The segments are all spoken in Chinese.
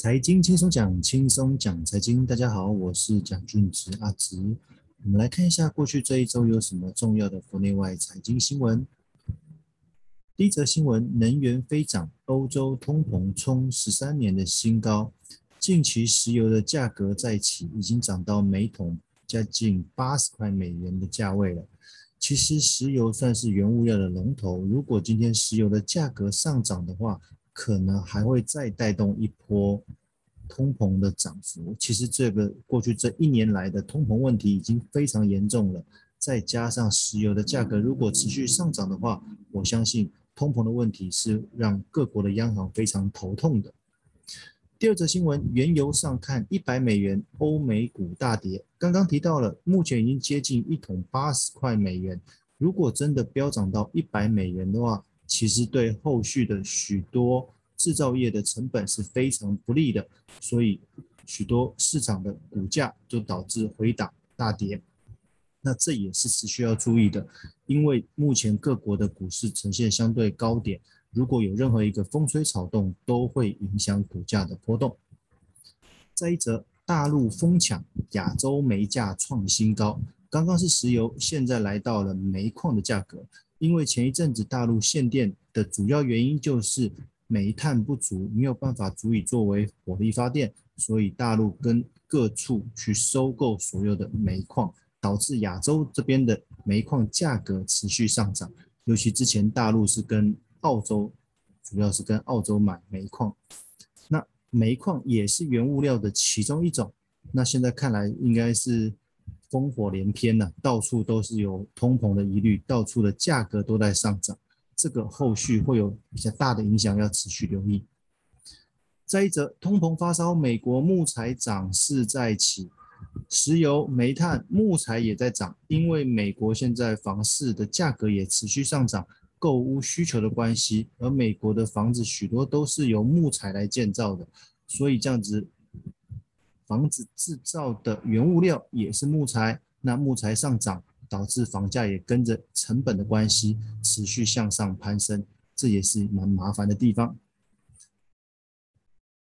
财经轻松讲，轻松讲财经。大家好，我是蒋俊植阿植。我们来看一下过去这一周有什么重要的国内外财经新闻。第一则新闻：能源飞涨，欧洲通膨冲十三年的新高。近期石油的价格再起，已经涨到每桶将近八十块美元的价位了。其实石油算是原物料的龙头，如果今天石油的价格上涨的话，可能还会再带动一波通膨的涨幅。其实这个过去这一年来的通膨问题已经非常严重了，再加上石油的价格如果持续上涨的话，我相信通膨的问题是让各国的央行非常头痛的。第二则新闻，原油上看一百美元，欧美股大跌。刚刚提到了，目前已经接近一桶八十块美元，如果真的飙涨到一百美元的话，其实对后续的许多制造业的成本是非常不利的，所以许多市场的股价就导致回档大跌。那这也是持续要注意的，因为目前各国的股市呈现相对高点，如果有任何一个风吹草动，都会影响股价的波动。再一则，大陆疯抢，亚洲煤价创新高。刚刚是石油，现在来到了煤矿的价格。因为前一阵子大陆限电的主要原因就是煤炭不足，没有办法足以作为火力发电，所以大陆跟各处去收购所有的煤矿，导致亚洲这边的煤矿价格持续上涨。尤其之前大陆是跟澳洲，主要是跟澳洲买煤矿，那煤矿也是原物料的其中一种。那现在看来应该是。烽火连天呢，到处都是有通膨的疑虑，到处的价格都在上涨，这个后续会有比较大的影响，要持续留意。再一则，通膨发烧，美国木材涨势再起，石油、煤炭、木材也在涨，因为美国现在房市的价格也持续上涨，购屋需求的关系，而美国的房子许多都是由木材来建造的，所以这样子。房子制造的原物料也是木材，那木材上涨，导致房价也跟着成本的关系持续向上攀升，这也是蛮麻烦的地方。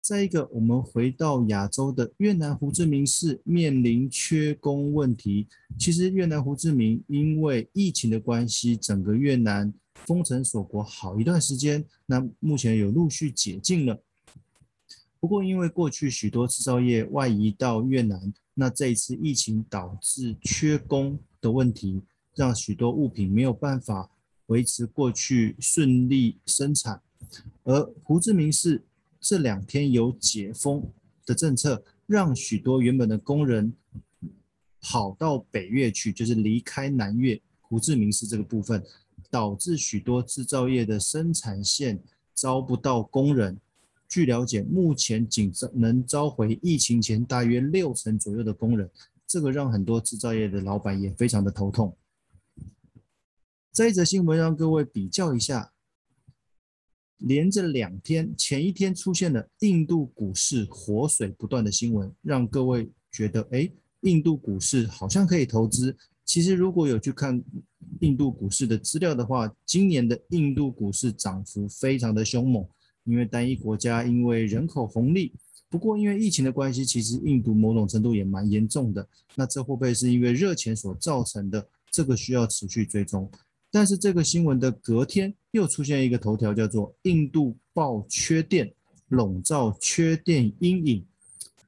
再一个，我们回到亚洲的越南胡志明市面临缺工问题。其实越南胡志明因为疫情的关系，整个越南封城锁国好一段时间，那目前有陆续解禁了。不过，因为过去许多制造业外移到越南，那这一次疫情导致缺工的问题，让许多物品没有办法维持过去顺利生产。而胡志明市这两天有解封的政策，让许多原本的工人跑到北越去，就是离开南越胡志明市这个部分，导致许多制造业的生产线招不到工人。据了解，目前仅能召回疫情前大约六成左右的工人，这个让很多制造业的老板也非常的头痛。这一则新闻让各位比较一下，连着两天，前一天出现了印度股市活水不断的新闻，让各位觉得，哎，印度股市好像可以投资。其实如果有去看印度股市的资料的话，今年的印度股市涨幅非常的凶猛。因为单一国家因为人口红利，不过因为疫情的关系，其实印度某种程度也蛮严重的。那这会不会是因为热钱所造成的？这个需要持续追踪。但是这个新闻的隔天又出现一个头条，叫做“印度爆缺电，笼罩缺电阴影”。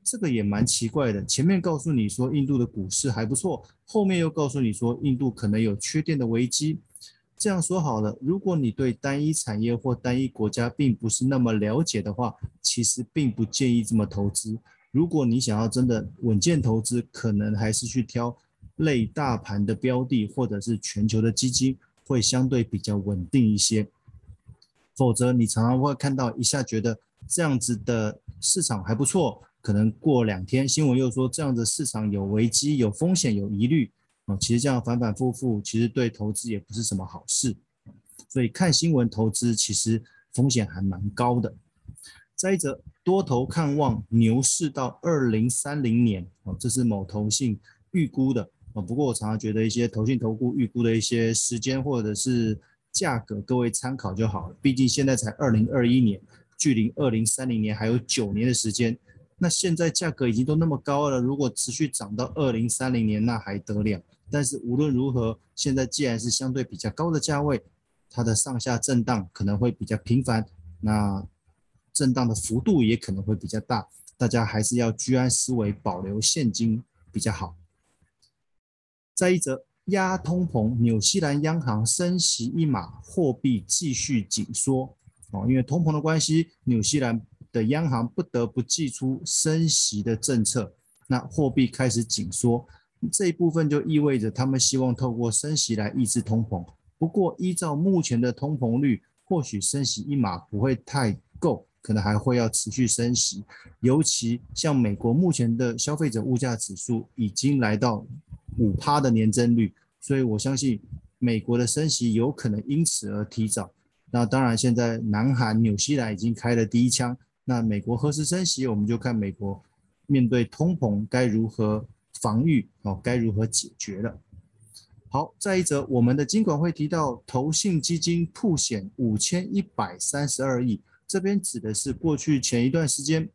这个也蛮奇怪的。前面告诉你说印度的股市还不错，后面又告诉你说印度可能有缺电的危机。这样说好了，如果你对单一产业或单一国家并不是那么了解的话，其实并不建议这么投资。如果你想要真的稳健投资，可能还是去挑类大盘的标的，或者是全球的基金，会相对比较稳定一些。否则，你常常会看到一下觉得这样子的市场还不错，可能过两天新闻又说这样子市场有危机、有风险、有疑虑。哦，其实这样反反复复，其实对投资也不是什么好事。所以看新闻投资，其实风险还蛮高的。再者，多头看望牛市到二零三零年，哦，这是某投信预估的。哦，不过我常常觉得一些投信投顾预估的一些时间或者是价格，各位参考就好了。毕竟现在才二零二一年，距离二零三零年还有九年的时间。那现在价格已经都那么高了，如果持续涨到二零三零年，那还得了？但是无论如何，现在既然是相对比较高的价位，它的上下震荡可能会比较频繁，那震荡的幅度也可能会比较大，大家还是要居安思危，保留现金比较好。再一则，压通膨，纽西兰央行升息一码，货币继续紧缩。哦，因为通膨的关系，纽西兰的央行不得不祭出升息的政策，那货币开始紧缩，这一部分就意味着他们希望透过升息来抑制通膨。不过，依照目前的通膨率，或许升息一码不会太够，可能还会要持续升息。尤其像美国目前的消费者物价指数已经来到五趴的年增率，所以我相信美国的升息有可能因此而提早。那当然，现在南韩、纽西兰已经开了第一枪。那美国何时升息，我们就看美国面对通膨该如何防御哦，该如何解决了。好，再一则，我们的金管会提到，投信基金曝险五千一百三十二亿，这边指的是过去前一段时间，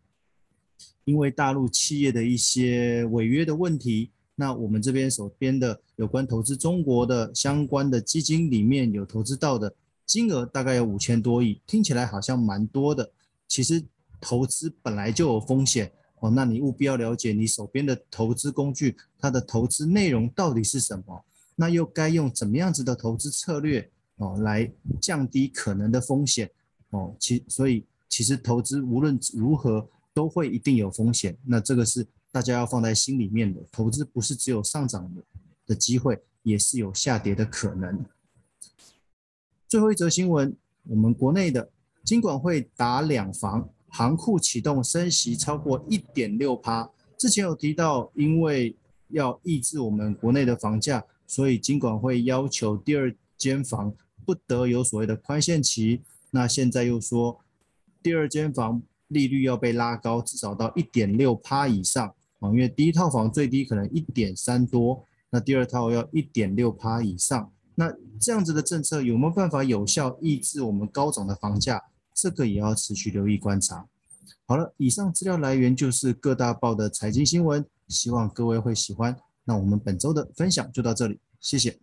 因为大陆企业的一些违约的问题，那我们这边手边的有关投资中国的相关的基金里面有投资到的。金额大概有五千多亿，听起来好像蛮多的。其实投资本来就有风险哦，那你务必要了解你手边的投资工具，它的投资内容到底是什么，那又该用怎么样子的投资策略哦来降低可能的风险哦。其所以其实投资无论如何都会一定有风险，那这个是大家要放在心里面的。投资不是只有上涨的的机会，也是有下跌的可能。最后一则新闻，我们国内的金管会打两房，行库启动升息超过一点六趴。之前有提到，因为要抑制我们国内的房价，所以金管会要求第二间房不得有所谓的宽限期。那现在又说，第二间房利率要被拉高，至少到一点六趴以上啊，因为第一套房最低可能一点三多，那第二套要一点六趴以上。那这样子的政策有没有办法有效抑制我们高涨的房价？这个也要持续留意观察。好了，以上资料来源就是各大报的财经新闻，希望各位会喜欢。那我们本周的分享就到这里，谢谢。